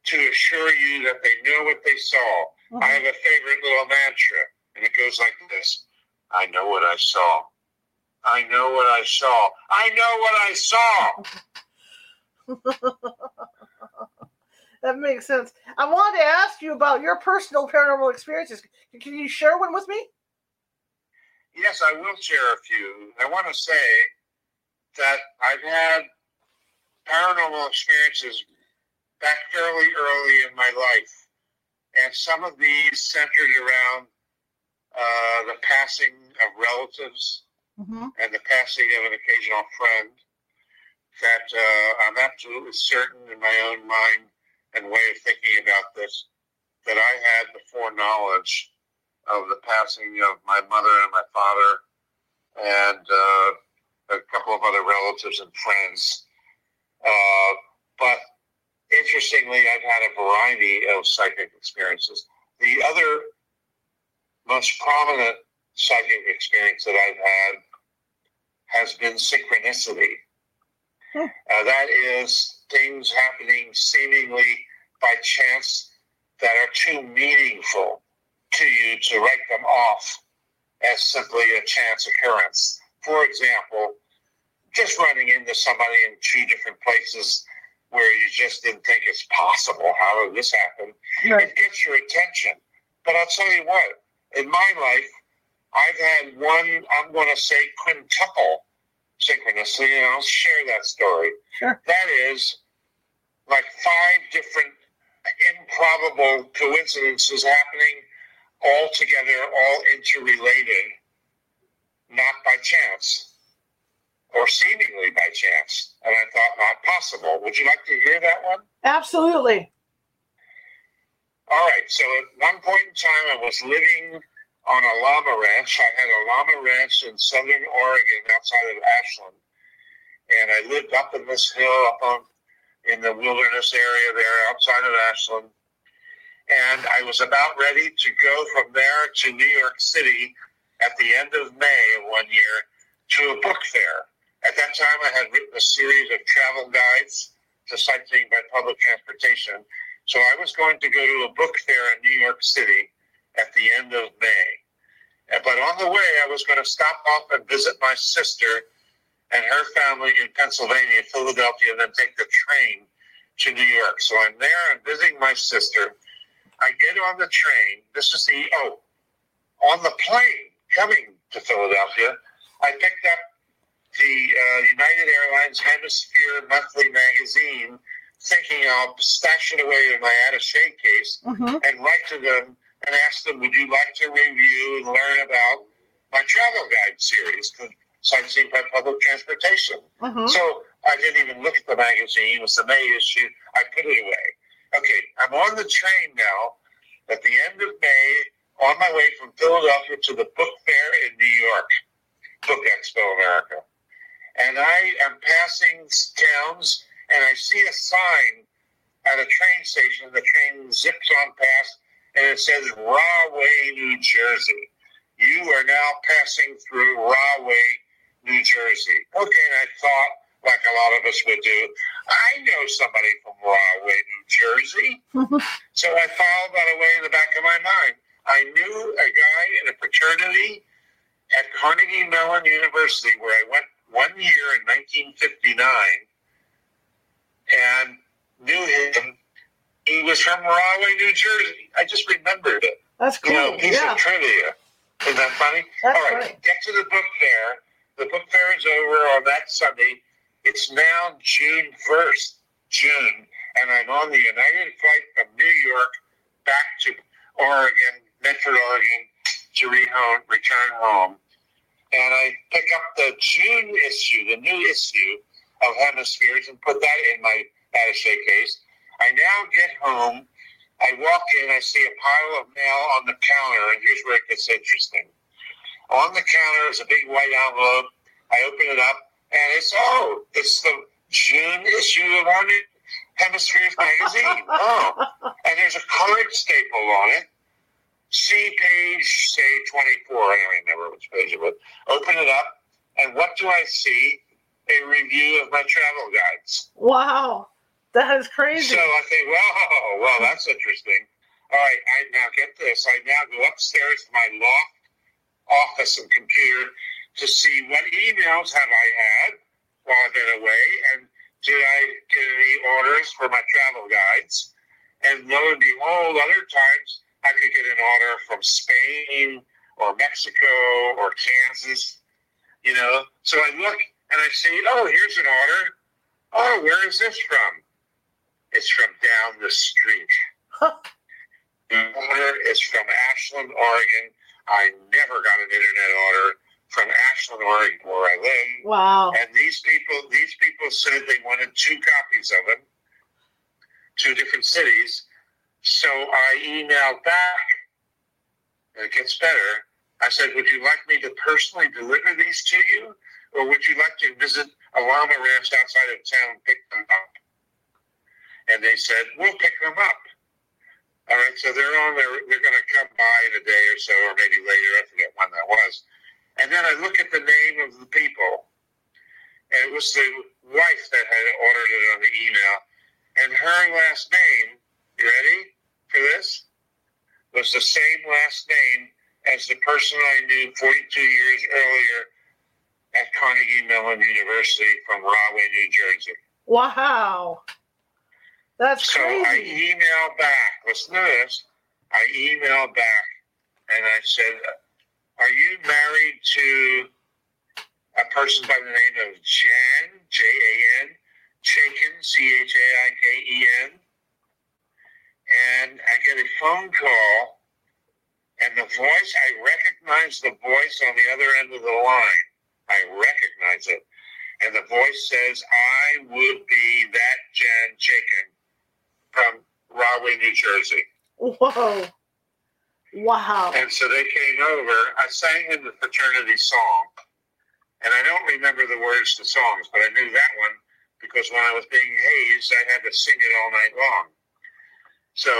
to assure you that they knew what they saw. Mm-hmm. I have a favorite little mantra, and it goes like this I know what I saw. I know what I saw. I know what I saw. *laughs* that makes sense. I wanted to ask you about your personal paranormal experiences. Can you share one with me? Yes, I will share a few. I want to say that I've had paranormal experiences back fairly early in my life, and some of these centered around uh, the passing of relatives mm-hmm. and the passing of an occasional friend. That uh, I'm absolutely certain in my own mind and way of thinking about this that I had the foreknowledge of the passing of my mother and my father and uh, a couple of other relatives and friends. Uh, but interestingly, I've had a variety of psychic experiences. The other most prominent psychic experience that I've had has been synchronicity. Uh, that is things happening seemingly by chance that are too meaningful to you to write them off as simply a chance occurrence. For example, just running into somebody in two different places where you just didn't think it's possible. How did this happen? Right. It gets your attention. But I'll tell you what, in my life, I've had one, I'm going to say quintuple synchronicity, and I'll share that story. Sure. That is like five different improbable coincidences happening all together, all interrelated, not by chance or seemingly by chance. And I thought, not possible. Would you like to hear that one? Absolutely. All right. So at one point in time, I was living on a llama ranch. I had a llama ranch in southern Oregon outside of Ashland. And I lived up in this hill up on in the wilderness area there outside of Ashland. And I was about ready to go from there to New York City at the end of May one year to a book fair. At that time, I had written a series of travel guides to sightseeing by public transportation. So I was going to go to a book fair in New York City at the end of May. But on the way, I was going to stop off and visit my sister and her family in Pennsylvania, Philadelphia, and then take the train to New York. So I'm there and visiting my sister. I get on the train. This is the, oh, on the plane coming to Philadelphia, I picked up the uh, United Airlines Hemisphere Monthly magazine, thinking I'll stash it away in my attache case mm-hmm. and write to them and ask them, would you like to review and learn about my travel guide series, Sightseeing by Public Transportation? Mm-hmm. So I didn't even look at the magazine. It was the May issue. I put it away. Okay, I'm on the train now at the end of May on my way from Philadelphia to the book fair in New York, Book Expo America and I am passing towns and I see a sign at a train station. The train zips on past and it says Rahway, New Jersey. You are now passing through Rahway, New Jersey. Okay, and I thought, like a lot of us would do, I know somebody from Rahway, New Jersey. *laughs* so I filed that away in the back of my mind. I knew a guy in a fraternity at Carnegie Mellon University where I went one year in 1959 and knew him. He was from Rahway, New Jersey. I just remembered it. That's cool. You know, piece yeah. of trivia. Isn't that funny? That's All right, get to the book fair. The book fair is over on that Sunday. It's now June 1st, June, and I'm on the United flight from New York back to Oregon, Medford, Oregon, to return home and I pick up the June issue, the new issue of Hemispheres, and put that in my attache case. I now get home. I walk in. I see a pile of mail on the counter, and here's where it gets interesting. On the counter is a big white envelope. I open it up, and it's oh, it's the June issue of Hemispheres magazine. *laughs* Oh, and there's a card staple on it. See page, say 24. I don't remember which page it was. Open it up, and what do I see? A review of my travel guides. Wow, that is crazy. So I think, wow, well, that's interesting. All right, I now get this. I now go upstairs to my loft office and computer to see what emails have I had while I've been away, and did I get any orders for my travel guides? And lo and behold, other times I could get an order from Spain or Mexico or Kansas, you know. So I look and I see, oh, here's an order. Oh, where is this from? It's from down the street. the order is from Ashland, Oregon. I never got an internet order from Ashland, Oregon, where I live. Wow. And these people, these people said they wanted two copies of them, two different cities. So I emailed back, it gets better. I said, "Would you like me to personally deliver these to you, or would you like to visit a llama ranch outside of town and pick them up?" And they said, "We'll pick them up." All right, so they're on their, they're going to come by in a day or so, or maybe later. I forget when that was and then I look at the name of the people, and it was the wife that had ordered it on the email. And her last name, you ready for this? Was the same last name as the person I knew 42 years earlier at Carnegie Mellon University from Rahway, New Jersey. Wow. That's so crazy. I emailed back. Listen to this. I emailed back and I said, are you married to a person by the name of Jan, J A N, Chaiken, C H A I K E N? And I get a phone call, and the voice, I recognize the voice on the other end of the line. I recognize it. And the voice says, I would be that Jan Chaiken from Rahway, New Jersey. Whoa. Wow. And so they came over. I sang him the fraternity song. And I don't remember the words to songs, but I knew that one because when I was being hazed, I had to sing it all night long. So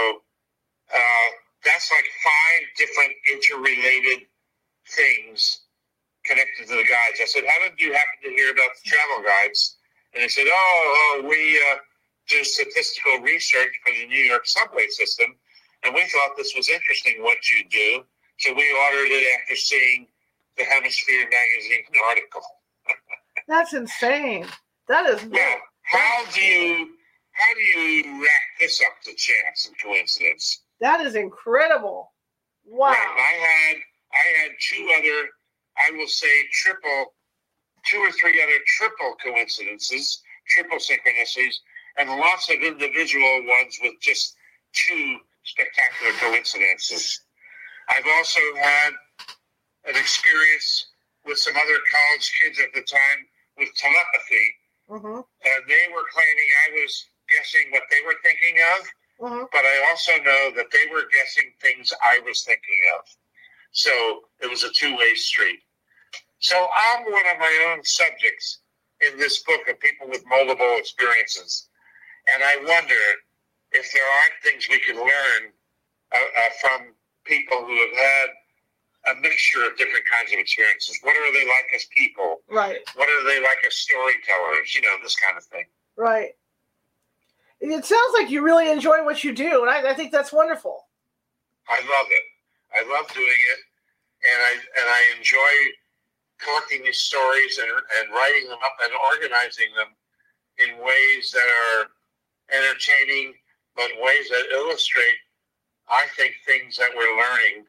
uh, that's like five different interrelated things connected to the guides. I said, How did you happen to hear about the travel guides? And they said, Oh, oh we uh, do statistical research for the New York subway system and we thought this was interesting what you do. So we ordered it after seeing the Hemisphere magazine article. *laughs* That's insane. That is yeah. How do you how do you rack this up to chance and coincidence? That is incredible. Wow. Right. I had I had two other I will say triple two or three other triple coincidences, triple synchronicities, and lots of individual ones with just two spectacular coincidences. I've also had an experience with some other college kids at the time with telepathy. Mm-hmm. And they were claiming I was guessing what they were thinking of, mm-hmm. but I also know that they were guessing things I was thinking of. So it was a two way street. So I'm one of my own subjects in this book of people with multiple experiences. And I wonder if there aren't things we can learn uh, uh, from people who have had a mixture of different kinds of experiences. What are they like as people? Right. What are they like as storytellers? You know, this kind of thing. Right. It sounds like you really enjoy what you do, and I, I think that's wonderful. I love it. I love doing it, and I and I enjoy collecting these stories and, and writing them up and organizing them in ways that are entertaining but ways that illustrate, I think, things that we're learning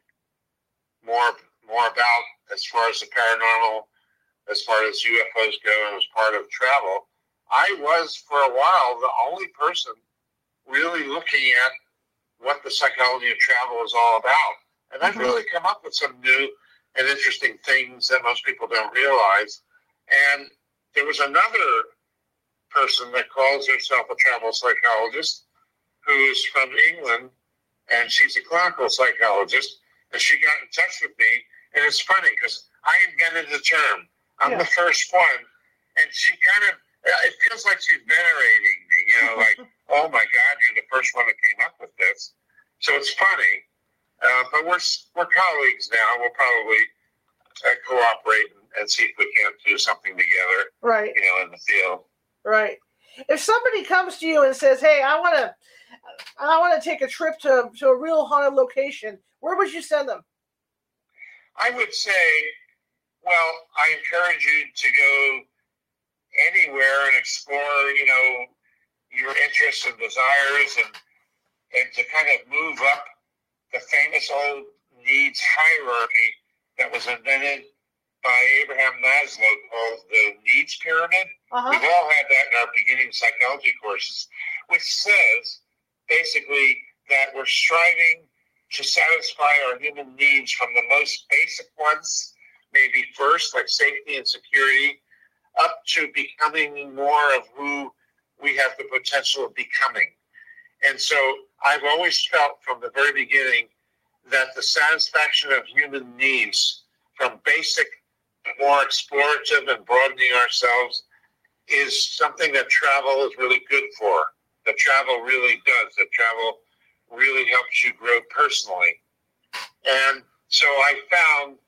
more more about as far as the paranormal, as far as UFOs go, and as part of travel. I was for a while the only person really looking at what the psychology of travel is all about, and I've mm-hmm. really come up with some new and interesting things that most people don't realize. And there was another person that calls herself a travel psychologist who's from England, and she's a clinical psychologist, and she got in touch with me. And it's funny because I invented the term. I'm yeah. the first one, and she kind of it feels like she's venerating me. You know, like, *laughs* oh my God, you're the first one that came up with this. So it's funny, uh, but we're we're colleagues now. We'll probably uh, cooperate and, and see if we can't do something together. Right. You know, in the field. Right. If somebody comes to you and says, "Hey, I want to, I want to take a trip to to a real haunted location," where would you send them? I would say, well, I encourage you to go anywhere and explore, you know, your interests and desires and and to kind of move up the famous old needs hierarchy that was invented by Abraham Maslow called the needs pyramid. Uh-huh. We've all had that in our beginning psychology courses, which says basically that we're striving to satisfy our human needs from the most basic ones, maybe first, like safety and security, up to becoming more of who we have the potential of becoming. And so I've always felt from the very beginning that the satisfaction of human needs from basic, more explorative and broadening ourselves is something that travel is really good for. That travel really does. That travel really helps you grow personally. And so I found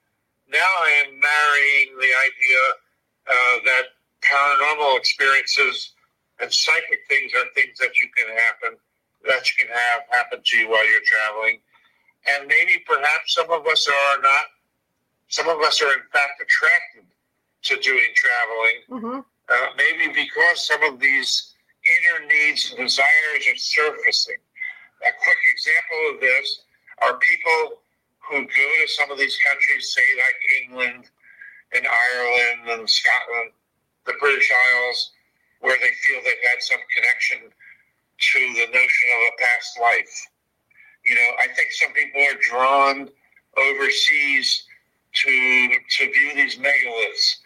now I am marrying the idea uh, that paranormal experiences and psychic things are things that you can happen that you can have happen to you while you're traveling. And maybe perhaps some of us are not, some of us are in fact attracted to doing traveling. Mm-hmm. Uh, maybe because some of these inner needs and desires are surfacing. A quick example of this are people who go to some of these countries, say like England and Ireland and Scotland, the British Isles, where they feel they've had some connection to the notion of a past life. You know, I think some people are drawn overseas to to view these megaliths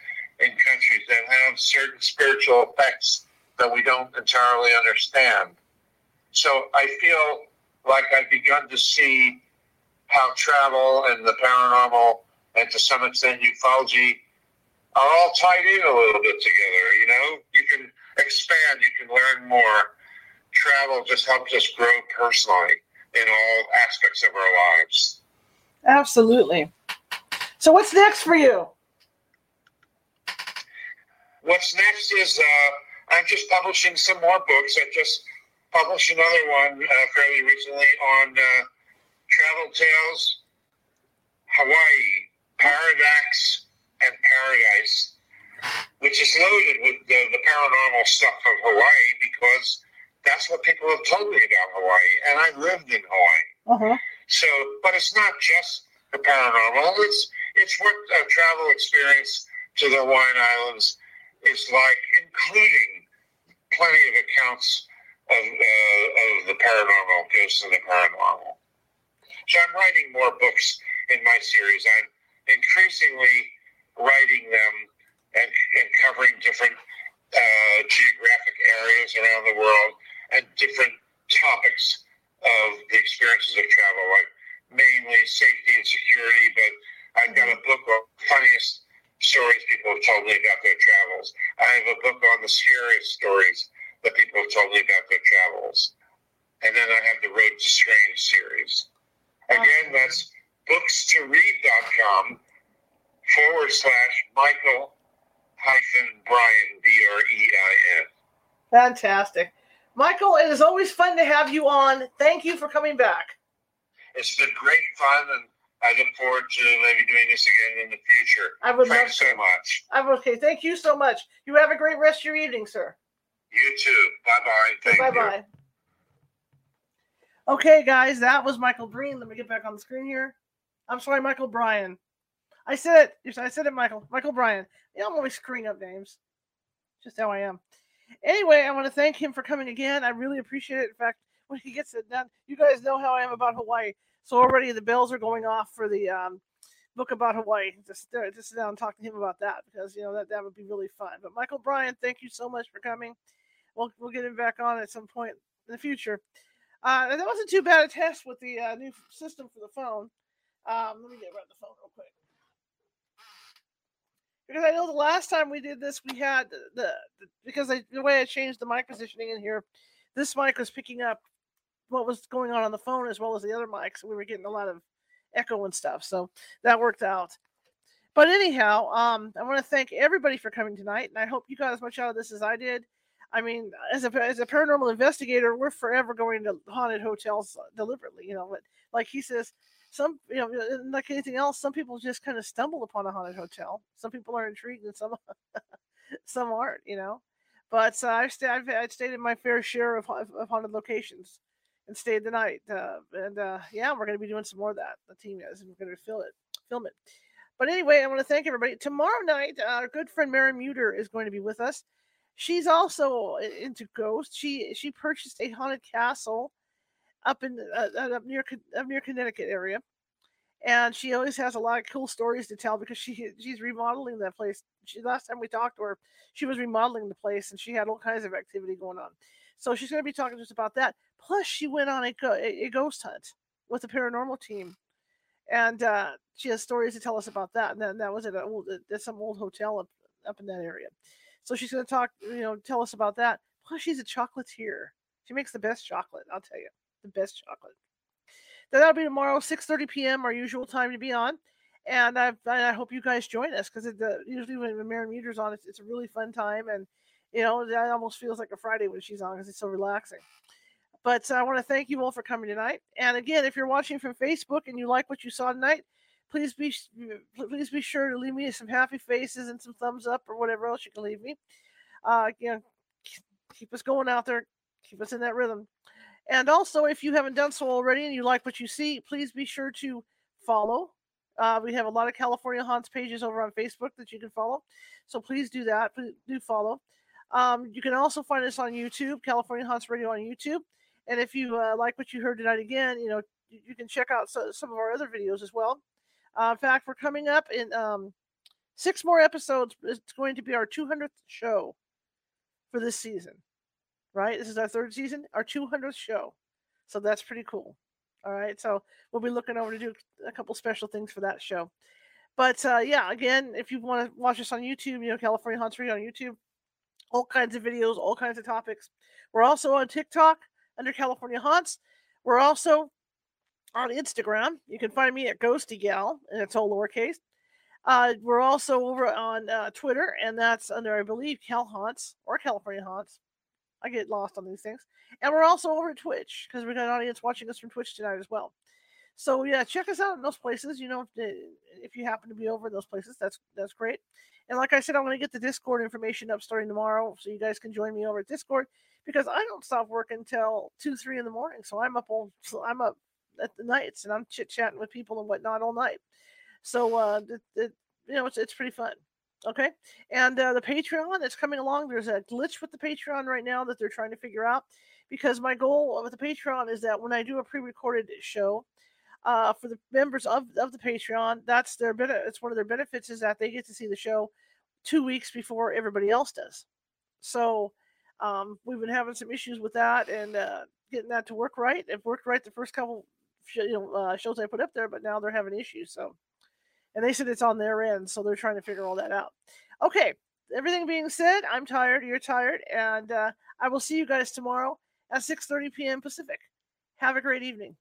in countries that have certain spiritual effects that we don't entirely understand. So I feel like I've begun to see how travel and the paranormal and to some extent ufology are all tied in a little bit together. You know, you can expand, you can learn more. Travel just helps us grow personally in all aspects of our lives. Absolutely. So what's next for you? What's next is uh, I'm just publishing some more books. I just published another one uh, fairly recently on uh, travel tales, Hawaii, Paradox, and Paradise, which is loaded with the, the paranormal stuff of Hawaii because that's what people have told me about Hawaii, and I lived in Hawaii. Uh-huh. So, but it's not just the paranormal. It's it's what a travel experience to the Hawaiian Islands is like, including plenty of accounts of, uh, of the paranormal, ghosts and the paranormal. So I'm writing more books in my series. I'm increasingly writing them and, and covering different uh, geographic areas around the world and different topics of the experiences of travel, like mainly safety and security. But I've got a book of funniest stories people have told me about their travels. I have a book on the scariest stories that people have told me about their travels. And then I have the Road to Strange series. Again, that's bookstoread.com forward slash Michael hyphen Brein, B R E I N. Fantastic. Michael, it is always fun to have you on. Thank you for coming back. It's been great fun, and I look forward to maybe doing this again in the future. I would Thanks love so much. I'm okay. Thank you so much. You have a great rest of your evening, sir. You too. Bye bye. Thank you. Bye bye. Okay, guys, that was Michael Breen. Let me get back on the screen here. I'm sorry, Michael Brein. I said it. I said it, Michael. Michael Brein. You know, I'm always screwing up names. Just how I am. Anyway, I want to thank him for coming again. I really appreciate it. In fact, when he gets it done, you guys know how I am about Hawaii. So already the bells are going off for the um, book about Hawaii. Just uh, just sit down and talk to him about that because you know that that would be really fun. But Michael Brein, thank you so much for coming. We'll we'll get him back on at some point in the future. Uh, that wasn't too bad a test with the uh, new system for the phone. Um, let me get of the phone real quick. because I know the last time we did this, we had the, the because I, the way I changed the mic positioning in here, this mic was picking up what was going on on the phone as well as the other mics. We were getting a lot of echo and stuff, so that worked out. But anyhow, um, I want to thank everybody for coming tonight, and I hope you got as much out of this as I did. I mean, as a as a paranormal investigator, we're forever going to haunted hotels deliberately. You know, but like he says, some you know, like anything else, some people just kind of stumble upon a haunted hotel. Some people are intrigued, and some *laughs* some aren't. You know, but uh, I've, stayed, I've, I've stayed in my fair share of, of haunted locations and stayed the night. Uh, and uh, yeah, we're going to be doing some more of that. The team is, and we're going to film it. Film it. But anyway, I want to thank everybody. Tomorrow night, our good friend Mary Muter is going to be with us. She's also into ghosts. She she purchased a haunted castle up in uh, up near up near Connecticut area, and she always has a lot of cool stories to tell because she she's remodeling that place. She last time we talked to her, she was remodeling the place and she had all kinds of activity going on. So she's going to be talking to us about that. Plus, she went on a, a ghost hunt with the paranormal team and uh, she has stories to tell us about that. And then that was at, a old, at some old hotel up, up in that area. So she's going to talk, you know, tell us about that. Plus, she's a chocolatier. She makes the best chocolate. I'll tell you, the best chocolate. That'll be tomorrow, 6:30 p.m. Our usual time to be on. And I, I hope you guys join us because usually when Mary Muter's on, it's, it's a really fun time, and you know, it almost feels like a Friday when she's on because it's so relaxing. But I want to thank you all for coming tonight. And again, if you're watching from Facebook and you like what you saw tonight, please be please be sure to leave me some happy faces and some thumbs up or whatever else you can leave me. Uh, you know, keep us going out there, keep us in that rhythm. And also, if you haven't done so already and you like what you see, please be sure to follow. Uh, we have a lot of California Haunts pages over on Facebook that you can follow. So please do that. Please do follow. Um, you can also find us on YouTube, California Haunts Radio on YouTube. And if you uh, like what you heard tonight again, you know, you can check out so, some of our other videos as well. Uh, in fact, we're coming up in um, six more episodes. It's going to be our 200th show for this season, right? This is our third season, our 200th show. So that's pretty cool. All right. So we'll be looking over to do a couple special things for that show. But uh, yeah, again, if you want to watch us on YouTube, you know, California Haunts Radio on YouTube, all kinds of videos, all kinds of topics. We're also on TikTok under California Haunts. We're also on Instagram. You can find me at Ghosty Gal, and it's all lowercase. Uh, we're also over on uh, Twitter, and that's under, I believe, Cal Haunts or California Haunts. I get lost on these things. And we're also over Twitch because we got an audience watching us from Twitch tonight as well. So yeah, check us out in those places. You know, if, if you happen to be over in those places, that's that's great. And like I said, I'm going to get the Discord information up starting tomorrow, so you guys can join me over at Discord because I don't stop working until two, three in the morning. So I'm up all, so I'm up at the nights and I'm chit chatting with people and whatnot all night. So uh, it, it, you know, it's it's pretty fun. Okay, and uh, the Patreon is coming along. There's a glitch with the Patreon right now that they're trying to figure out because my goal with the Patreon is that when I do a pre-recorded show. Uh, for the members of, of the Patreon, that's their benefit. It's one of their benefits is that they get to see the show two weeks before everybody else does. So um, we've been having some issues with that and uh, getting that to work right. It worked right the first couple you know uh, shows I put up there, but now they're having issues. So, and they said it's on their end, so they're trying to figure all that out. Okay, everything being said, I'm tired. You're tired, and uh, I will see you guys tomorrow at 6:30 p.m. Pacific. Have a great evening.